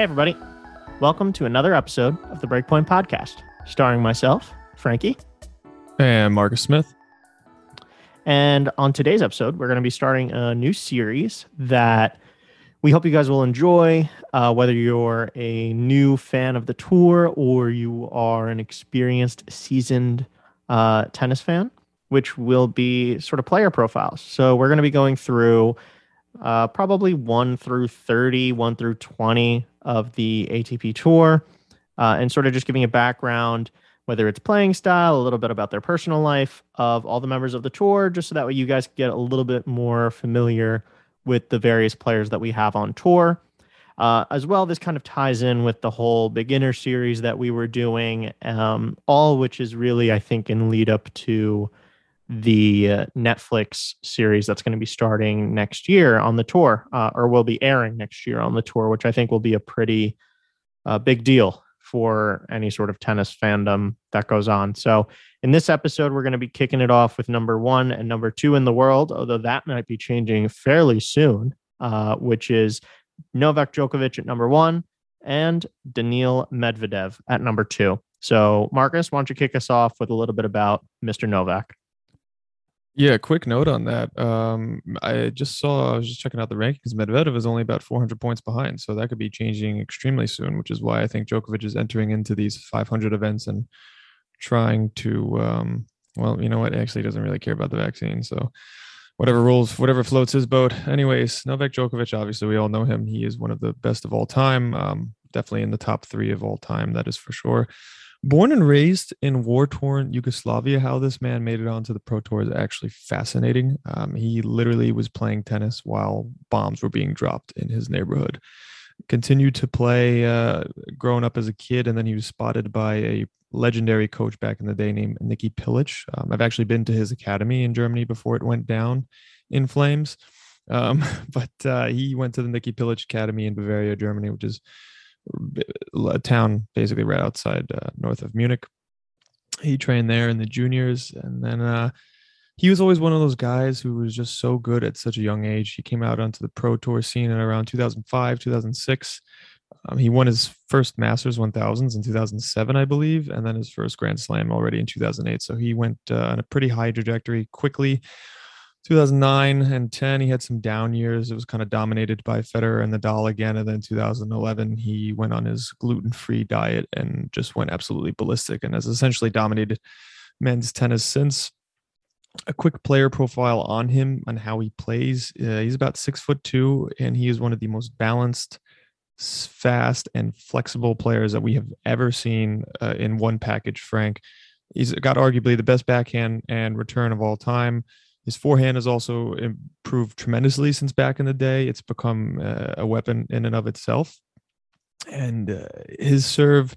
Hey, everybody. Welcome to another episode of the Breakpoint Podcast, starring myself, Frankie. And Marcus Smith. And on today's episode, we're going to be starting a new series that we hope you guys will enjoy. Uh, whether you're a new fan of the tour or you are an experienced, seasoned uh, tennis fan, which will be sort of player profiles. So we're going to be going through uh, probably 1 through 30, 1 through 20 of the ATP Tour, uh, and sort of just giving a background, whether it's playing style, a little bit about their personal life of all the members of the tour, just so that way you guys get a little bit more familiar with the various players that we have on tour. Uh, as well, this kind of ties in with the whole beginner series that we were doing, um, all which is really, I think, in lead up to the uh, Netflix series that's going to be starting next year on the tour, uh, or will be airing next year on the tour, which I think will be a pretty uh, big deal for any sort of tennis fandom that goes on. So, in this episode, we're going to be kicking it off with number one and number two in the world, although that might be changing fairly soon, uh, which is Novak Djokovic at number one and Daniil Medvedev at number two. So, Marcus, why don't you kick us off with a little bit about Mr. Novak? Yeah, quick note on that. Um, I just saw, I was just checking out the rankings. Medvedev is only about 400 points behind. So that could be changing extremely soon, which is why I think Djokovic is entering into these 500 events and trying to, um, well, you know what? Actually, doesn't really care about the vaccine. So whatever rules, whatever floats his boat. Anyways, Novak Djokovic, obviously, we all know him. He is one of the best of all time. Um, definitely in the top three of all time. That is for sure. Born and raised in war torn Yugoslavia, how this man made it onto the Pro Tour is actually fascinating. Um, he literally was playing tennis while bombs were being dropped in his neighborhood. Continued to play uh, growing up as a kid, and then he was spotted by a legendary coach back in the day named Niki Pilic. Um, I've actually been to his academy in Germany before it went down in flames. Um, but uh, he went to the Niki Pilic Academy in Bavaria, Germany, which is a town basically right outside uh, north of Munich. He trained there in the juniors, and then uh, he was always one of those guys who was just so good at such a young age. He came out onto the pro tour scene in around 2005, 2006. Um, he won his first Masters 1000s in 2007, I believe, and then his first Grand Slam already in 2008. So he went uh, on a pretty high trajectory quickly 2009 and 10, he had some down years. It was kind of dominated by Federer and Nadal again. And then 2011, he went on his gluten free diet and just went absolutely ballistic and has essentially dominated men's tennis since. A quick player profile on him and how he plays. Uh, he's about six foot two, and he is one of the most balanced, fast, and flexible players that we have ever seen uh, in one package. Frank, he's got arguably the best backhand and return of all time his forehand has also improved tremendously since back in the day. It's become uh, a weapon in and of itself. And uh, his serve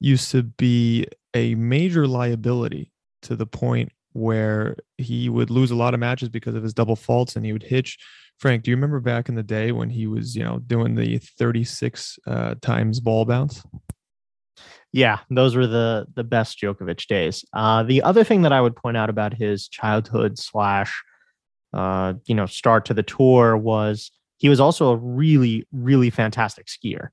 used to be a major liability to the point where he would lose a lot of matches because of his double faults and he would hitch. Frank, do you remember back in the day when he was, you know, doing the 36 uh, times ball bounce? Yeah, those were the the best Djokovic days. Uh, the other thing that I would point out about his childhood slash, uh, you know, start to the tour was he was also a really really fantastic skier,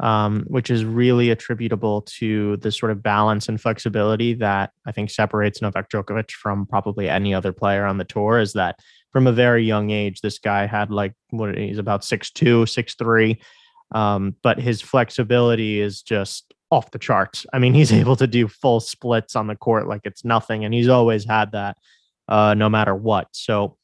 um, which is really attributable to the sort of balance and flexibility that I think separates Novak Djokovic from probably any other player on the tour. Is that from a very young age, this guy had like what he's about six two, six three. Um, but his flexibility is just off the charts. I mean, he's able to do full splits on the court like it's nothing, and he's always had that uh, no matter what. So,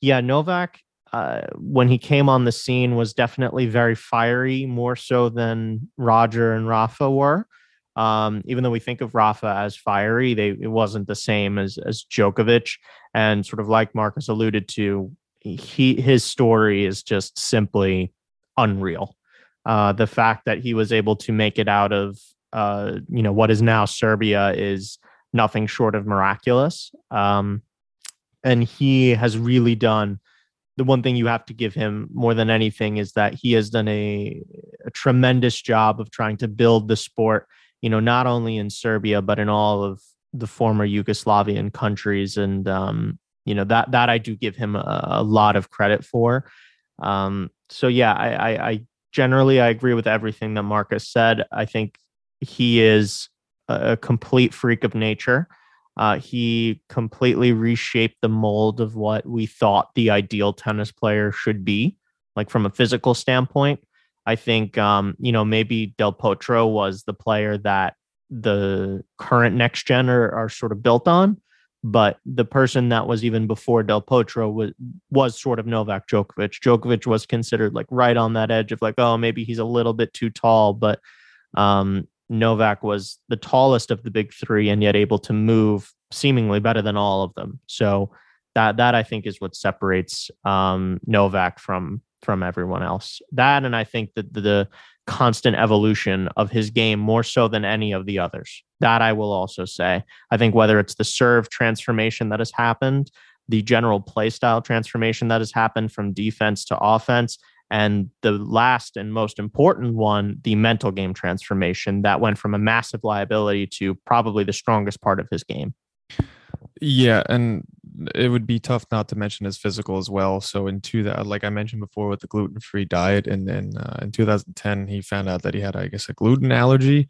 yeah, Novak, uh, when he came on the scene, was definitely very fiery, more so than Roger and Rafa were. Um, even though we think of Rafa as fiery, they it wasn't the same as as Djokovic. And sort of like Marcus alluded to, he his story is just simply unreal. Uh, the fact that he was able to make it out of uh, you know what is now Serbia is nothing short of miraculous. Um, and he has really done the one thing you have to give him more than anything is that he has done a, a tremendous job of trying to build the sport. You know, not only in Serbia but in all of the former Yugoslavian countries, and um, you know that that I do give him a, a lot of credit for. Um, so yeah, I, I, I generally, I agree with everything that Marcus said. I think he is a complete freak of nature. Uh, he completely reshaped the mold of what we thought the ideal tennis player should be, like from a physical standpoint. I think, um, you know, maybe Del Potro was the player that the current next gen are, are sort of built on. But the person that was even before Del Potro was was sort of Novak Djokovic. Djokovic was considered like right on that edge of like, oh, maybe he's a little bit too tall, but um, Novak was the tallest of the big three and yet able to move seemingly better than all of them. So that that I think is what separates um, Novak from from everyone else. That and I think that the, the constant evolution of his game more so than any of the others. That I will also say. I think whether it's the serve transformation that has happened, the general play style transformation that has happened from defense to offense, and the last and most important one, the mental game transformation that went from a massive liability to probably the strongest part of his game. Yeah, and it would be tough not to mention his physical as well. So in two that, like I mentioned before, with the gluten free diet, and then uh, in 2010 he found out that he had, I guess, a gluten allergy,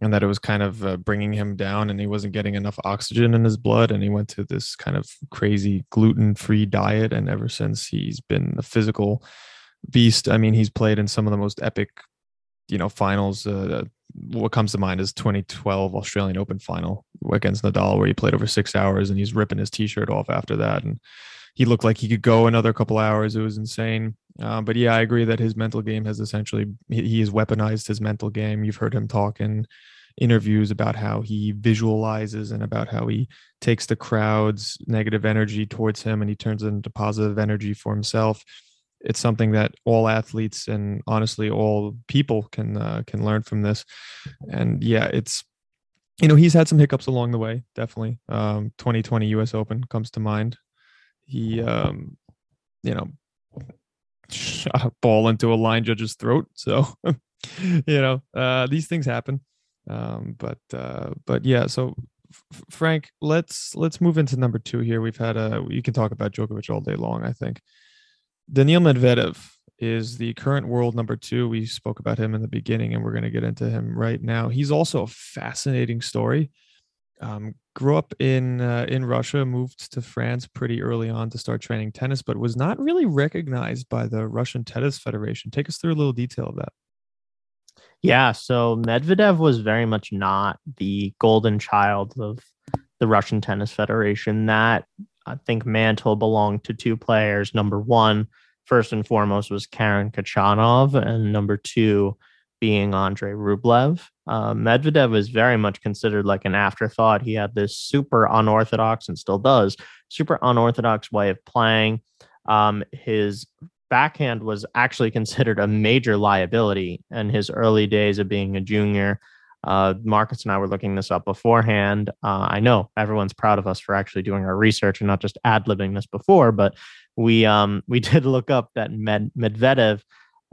and that it was kind of uh, bringing him down, and he wasn't getting enough oxygen in his blood, and he went to this kind of crazy gluten free diet, and ever since he's been a physical beast. I mean, he's played in some of the most epic, you know, finals. Uh, what comes to mind is 2012 Australian Open final against Nadal, where he played over six hours and he's ripping his t-shirt off after that, and he looked like he could go another couple hours. It was insane. Uh, but yeah, I agree that his mental game has essentially he, he has weaponized his mental game. You've heard him talk in interviews about how he visualizes and about how he takes the crowd's negative energy towards him and he turns it into positive energy for himself it's something that all athletes and honestly all people can uh, can learn from this. And yeah it's you know he's had some hiccups along the way definitely. Um 2020 us open comes to mind. He um you know shot a ball into a line judge's throat so you know uh these things happen. Um but uh but yeah so F- frank let's let's move into number two here. We've had a you can talk about Djokovic all day long i think Daniil Medvedev is the current world number two. We spoke about him in the beginning, and we're going to get into him right now. He's also a fascinating story. Um, grew up in uh, in Russia, moved to France pretty early on to start training tennis, but was not really recognized by the Russian Tennis Federation. Take us through a little detail of that. Yeah, so Medvedev was very much not the golden child of the Russian Tennis Federation. That I think mantle belonged to two players. Number one, first and foremost, was Karen Khachanov, and number two being Andrei Rublev. Uh, Medvedev is very much considered like an afterthought. He had this super unorthodox and still does super unorthodox way of playing. Um, his backhand was actually considered a major liability in his early days of being a junior. Uh, Marcus and I were looking this up beforehand. Uh, I know everyone's proud of us for actually doing our research and not just ad libbing this before, but we um, we did look up that Med- Medvedev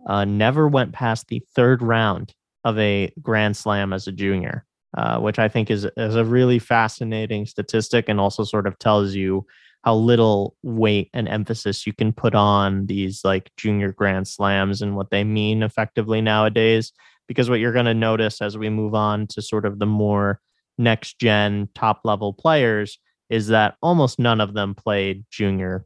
uh, never went past the third round of a Grand Slam as a junior, uh, which I think is is a really fascinating statistic and also sort of tells you how little weight and emphasis you can put on these like junior Grand Slams and what they mean effectively nowadays because what you're going to notice as we move on to sort of the more next gen top level players is that almost none of them played junior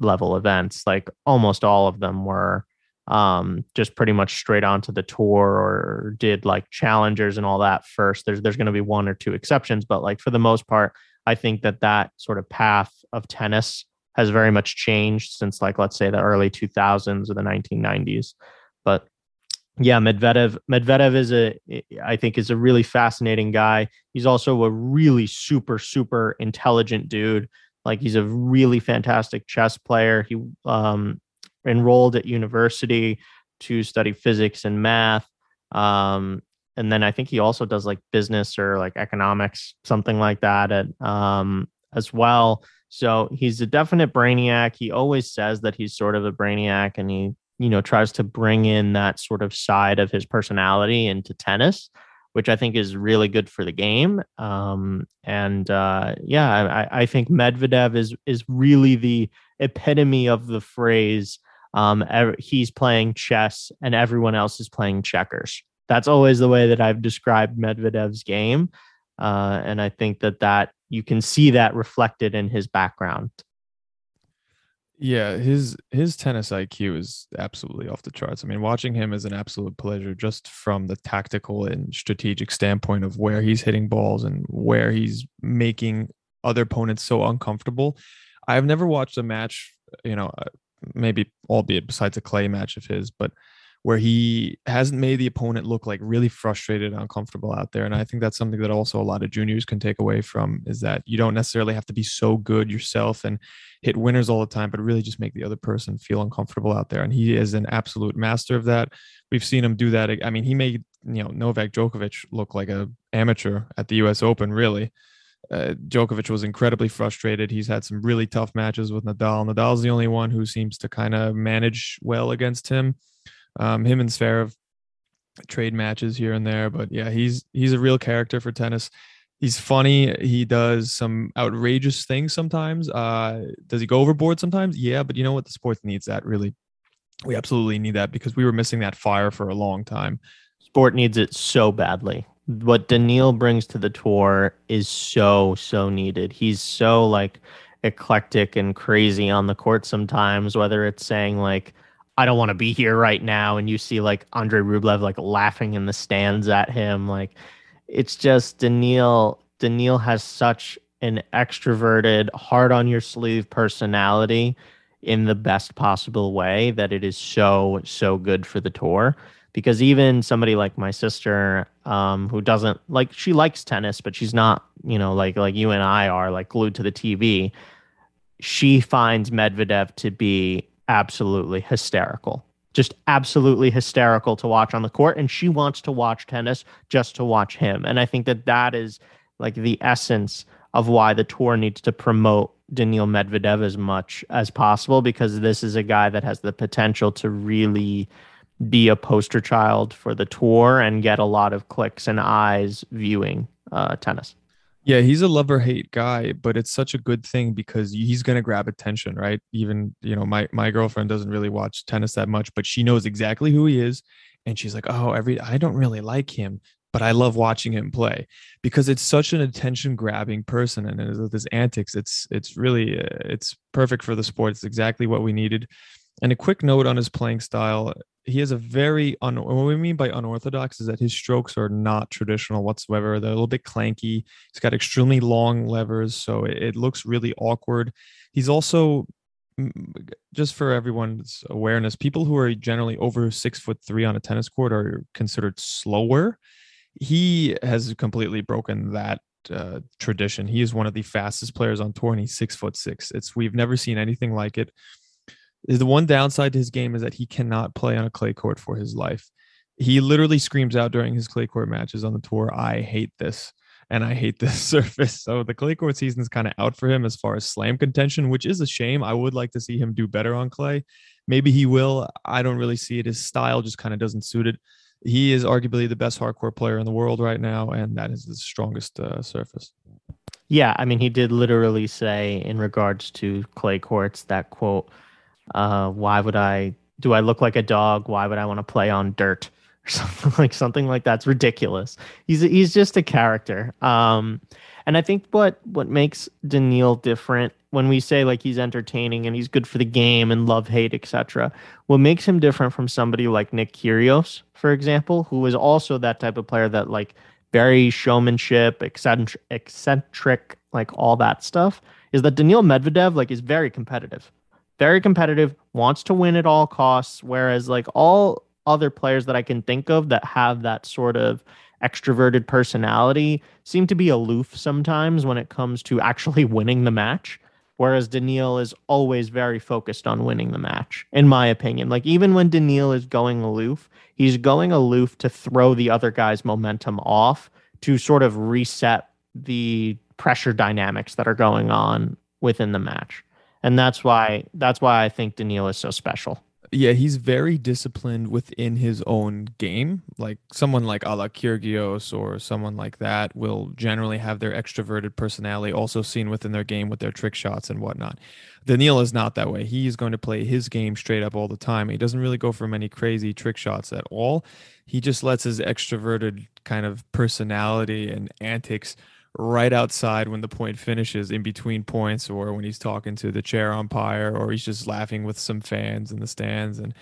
level events. Like almost all of them were um, just pretty much straight onto the tour or did like challengers and all that first. There's there's going to be one or two exceptions but like for the most part i think that that sort of path of tennis has very much changed since like let's say the early 2000s or the 1990s but yeah, Medvedev. Medvedev is a, I think, is a really fascinating guy. He's also a really super, super intelligent dude. Like he's a really fantastic chess player. He um, enrolled at university to study physics and math. Um, and then I think he also does like business or like economics, something like that, at, um, as well. So he's a definite brainiac. He always says that he's sort of a brainiac, and he you know tries to bring in that sort of side of his personality into tennis which i think is really good for the game um, and uh, yeah I, I, think medvedev is is really the epitome of the phrase um, he's playing chess and everyone else is playing checkers. That's always the way that I've described Medvedev's game. Uh, and I think that that you can see that reflected in his background. Yeah, his his tennis IQ is absolutely off the charts. I mean, watching him is an absolute pleasure just from the tactical and strategic standpoint of where he's hitting balls and where he's making other opponents so uncomfortable. I've never watched a match, you know, uh, maybe albeit besides a clay match of his, but where he hasn't made the opponent look like really frustrated and uncomfortable out there. And I think that's something that also a lot of juniors can take away from is that you don't necessarily have to be so good yourself and hit winners all the time, but really just make the other person feel uncomfortable out there. And he is an absolute master of that. We've seen him do that. I mean, he made, you know, Novak Djokovic look like a amateur at the US Open, really. Uh, Djokovic was incredibly frustrated. He's had some really tough matches with Nadal. Nadal's the only one who seems to kind of manage well against him. Um, him and Zverev trade matches here and there, but yeah, he's he's a real character for tennis. He's funny. He does some outrageous things sometimes. Uh, does he go overboard sometimes? Yeah, but you know what? The sport needs that really. We absolutely need that because we were missing that fire for a long time. Sport needs it so badly. What Daniil brings to the tour is so so needed. He's so like eclectic and crazy on the court sometimes. Whether it's saying like I don't want to be here right now. And you see like Andre Rublev like laughing in the stands at him. Like it's just Daniil. Daniil has such an extroverted, hard on your sleeve personality in the best possible way that it is so so good for the tour because even somebody like my sister um, who doesn't like she likes tennis but she's not you know like like you and I are like glued to the TV she finds Medvedev to be absolutely hysterical. Just absolutely hysterical to watch on the court. And she wants to watch tennis just to watch him. And I think that that is like the essence of why the tour needs to promote Daniil Medvedev as much as possible because this is a guy that has the potential to really be a poster child for the tour and get a lot of clicks and eyes viewing uh, tennis. Yeah, he's a love or hate guy, but it's such a good thing because he's going to grab attention, right? Even, you know, my my girlfriend doesn't really watch tennis that much, but she knows exactly who he is and she's like, "Oh, every I don't really like him, but I love watching him play because it's such an attention grabbing person and with his antics, it's it's really uh, it's perfect for the sport. It's exactly what we needed. And a quick note on his playing style he has a very un- what we mean by unorthodox is that his strokes are not traditional whatsoever. They're a little bit clanky. He's got extremely long levers, so it, looks really awkward. He's also just for everyone's awareness, people who are generally over six foot three on a tennis court are considered slower. He has completely broken that uh, tradition. He is one of the fastest players on tour, and he's six foot six. It's we've never seen anything like it the one downside to his game is that he cannot play on a clay court for his life. He literally screams out during his clay court matches on the tour, I hate this and I hate this surface. So the clay court season is kind of out for him as far as slam contention, which is a shame. I would like to see him do better on clay. Maybe he will. I don't really see it. His style just kind of doesn't suit it. He is arguably the best hard court player in the world right now, and that is the strongest uh, surface. Yeah, I mean, he did literally say in regards to clay courts that quote, uh, why would I? Do I look like a dog? Why would I want to play on dirt or something like something like that's ridiculous. He's he's just a character. Um, and I think what what makes Daniil different when we say like he's entertaining and he's good for the game and love hate etc. What makes him different from somebody like Nick Kyrgios, for example, who is also that type of player that like very showmanship, eccentric, eccentric like all that stuff, is that Daniil Medvedev like is very competitive very competitive, wants to win at all costs. Whereas, like all other players that I can think of that have that sort of extroverted personality seem to be aloof sometimes when it comes to actually winning the match. Whereas Daniil is always very focused on winning the match, in my opinion. Like, even when Daniil is going aloof, he's going aloof to throw the other guy's momentum off to sort of reset the pressure dynamics that are going on within the match and that's why that's why I think Daniil is so special. yeah, he's very disciplined within his own game. Like someone like Ala Kyrgios or someone like that will generally have their extroverted personality also seen within their game with their trick shots and whatnot. Daniil is not that way. He's going to play his game straight up all the time. He doesn't really go for many crazy trick shots at all. He just lets his extroverted kind of personality and antics right outside when the point finishes in between points or when he's talking to the chair umpire or he's just laughing with some fans in the stands. And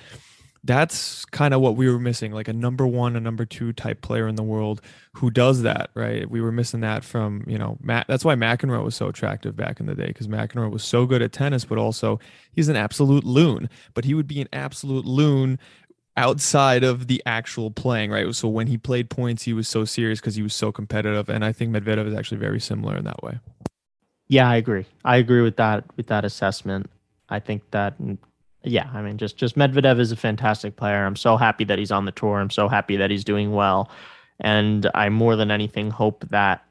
that's kind of what we were missing like a number one a number two type player in the world who does that right? We were missing that from you know matt that's why mcenroe was so attractive back in the day because mcenroe was so good at tennis but also he's an absolute loon. But he would be an absolute loon outside of the actual playing, right? So when he played points, he was so serious because he was so competitive, and I think Medvedev is actually very similar in that way. Yeah, I agree. I agree with that with that assessment. I think that mm, yeah, I mean just just Medvedev is a fantastic player. I'm so happy that he's on the tour. I'm so happy that he's doing well. And I more than anything hope that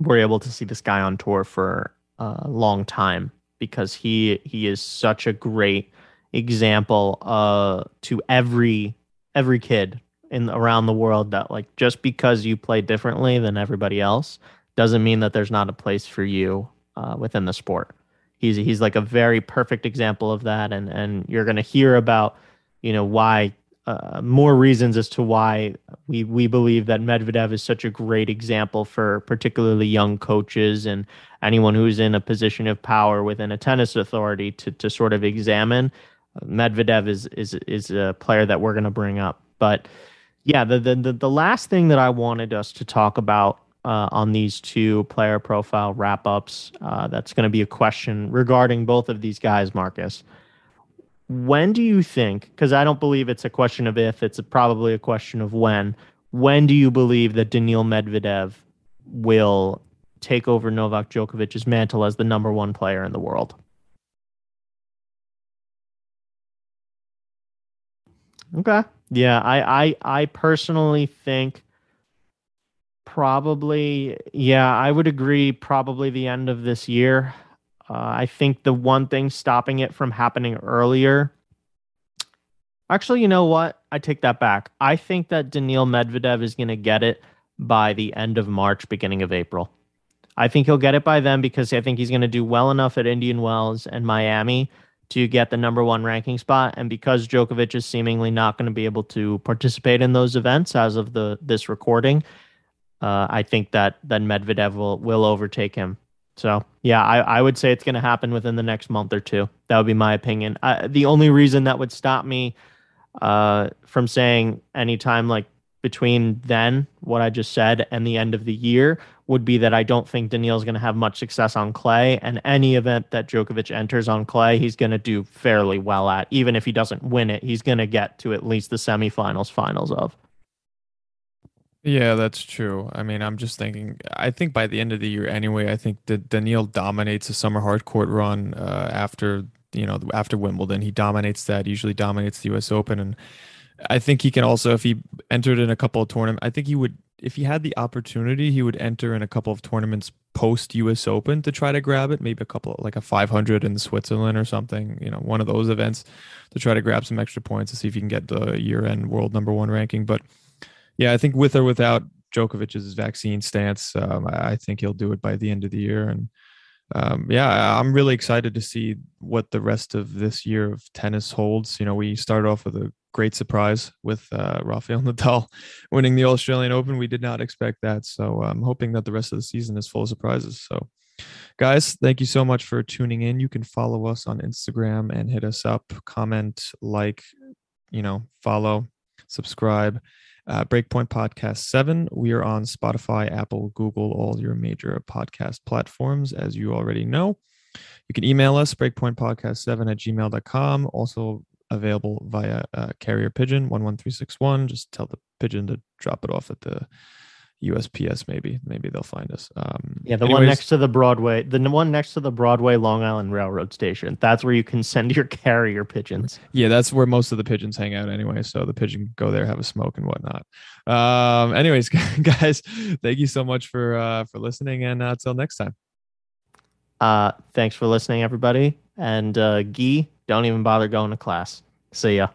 we're able to see this guy on tour for a long time because he he is such a great example uh to every every kid in around the world that like just because you play differently than everybody else doesn't mean that there's not a place for you uh, within the sport. He's he's like a very perfect example of that, and and you're gonna hear about you know why uh, more reasons as to why we we believe that Medvedev is such a great example for particularly young coaches and anyone who's in a position of power within a tennis authority to to sort of examine Medvedev is is is a player that we're going to bring up. But yeah, the, the the last thing that I wanted us to talk about uh, on these two player profile wrap ups, uh, that's going to be a question regarding both of these guys, Marcus. When do you think? Because I don't believe it's a question of if; it's a, probably a question of when. When do you believe that Daniil Medvedev will take over Novak Djokovic's mantle as the number one player in the world? Okay. Yeah, I I I personally think probably yeah, I would agree probably the end of this year. Uh, I think the one thing stopping it from happening earlier Actually, you know what? I take that back. I think that Daniil Medvedev is going to get it by the end of March, beginning of April. I think he'll get it by then because I think he's going to do well enough at Indian Wells and Miami to get the number one ranking spot. And because Djokovic is seemingly not going to be able to participate in those events as of the this recording, uh, I think that then Medvedev will will overtake him. So yeah, I, I would say it's going to happen within the next month or two. That would be my opinion. I, the only reason that would stop me uh, from saying anytime like between then, what I just said, and the end of the year would be that I don't think Daniil's going to have much success on clay. And any event that Djokovic enters on clay, he's going to do fairly well at. Even if he doesn't win it, he's going to get to at least the semifinals, finals of. Yeah, that's true. I mean, I'm just thinking. I think by the end of the year, anyway, I think that Daniil dominates the summer hard court run uh, after you know after Wimbledon. He dominates that. Usually dominates the U.S. Open, and I think he can also, if he entered in a couple of tournaments, I think he would, if he had the opportunity, he would enter in a couple of tournaments post US Open to try to grab it. Maybe a couple, like a 500 in Switzerland or something, you know, one of those events to try to grab some extra points to see if he can get the year end world number one ranking. But yeah, I think with or without Djokovic's vaccine stance, um, I think he'll do it by the end of the year. And um, yeah, I'm really excited to see what the rest of this year of tennis holds. You know, we started off with a great surprise with uh, Rafael Nadal winning the Australian Open. We did not expect that. So I'm hoping that the rest of the season is full of surprises. So, guys, thank you so much for tuning in. You can follow us on Instagram and hit us up, comment, like, you know, follow, subscribe. Uh, Breakpoint Podcast 7. We are on Spotify, Apple, Google, all your major podcast platforms, as you already know. You can email us, breakpointpodcast7 at gmail.com. Also, available via uh, carrier pigeon 11361 just tell the pigeon to drop it off at the USPS maybe maybe they'll find us. Um, yeah the anyways, one next to the Broadway the one next to the Broadway Long Island Railroad station. That's where you can send your carrier pigeons. Yeah that's where most of the pigeons hang out anyway so the pigeon go there have a smoke and whatnot. Um anyways guys thank you so much for uh for listening and uh, until next time. Uh thanks for listening everybody. And uh Guy don't even bother going to class. See ya.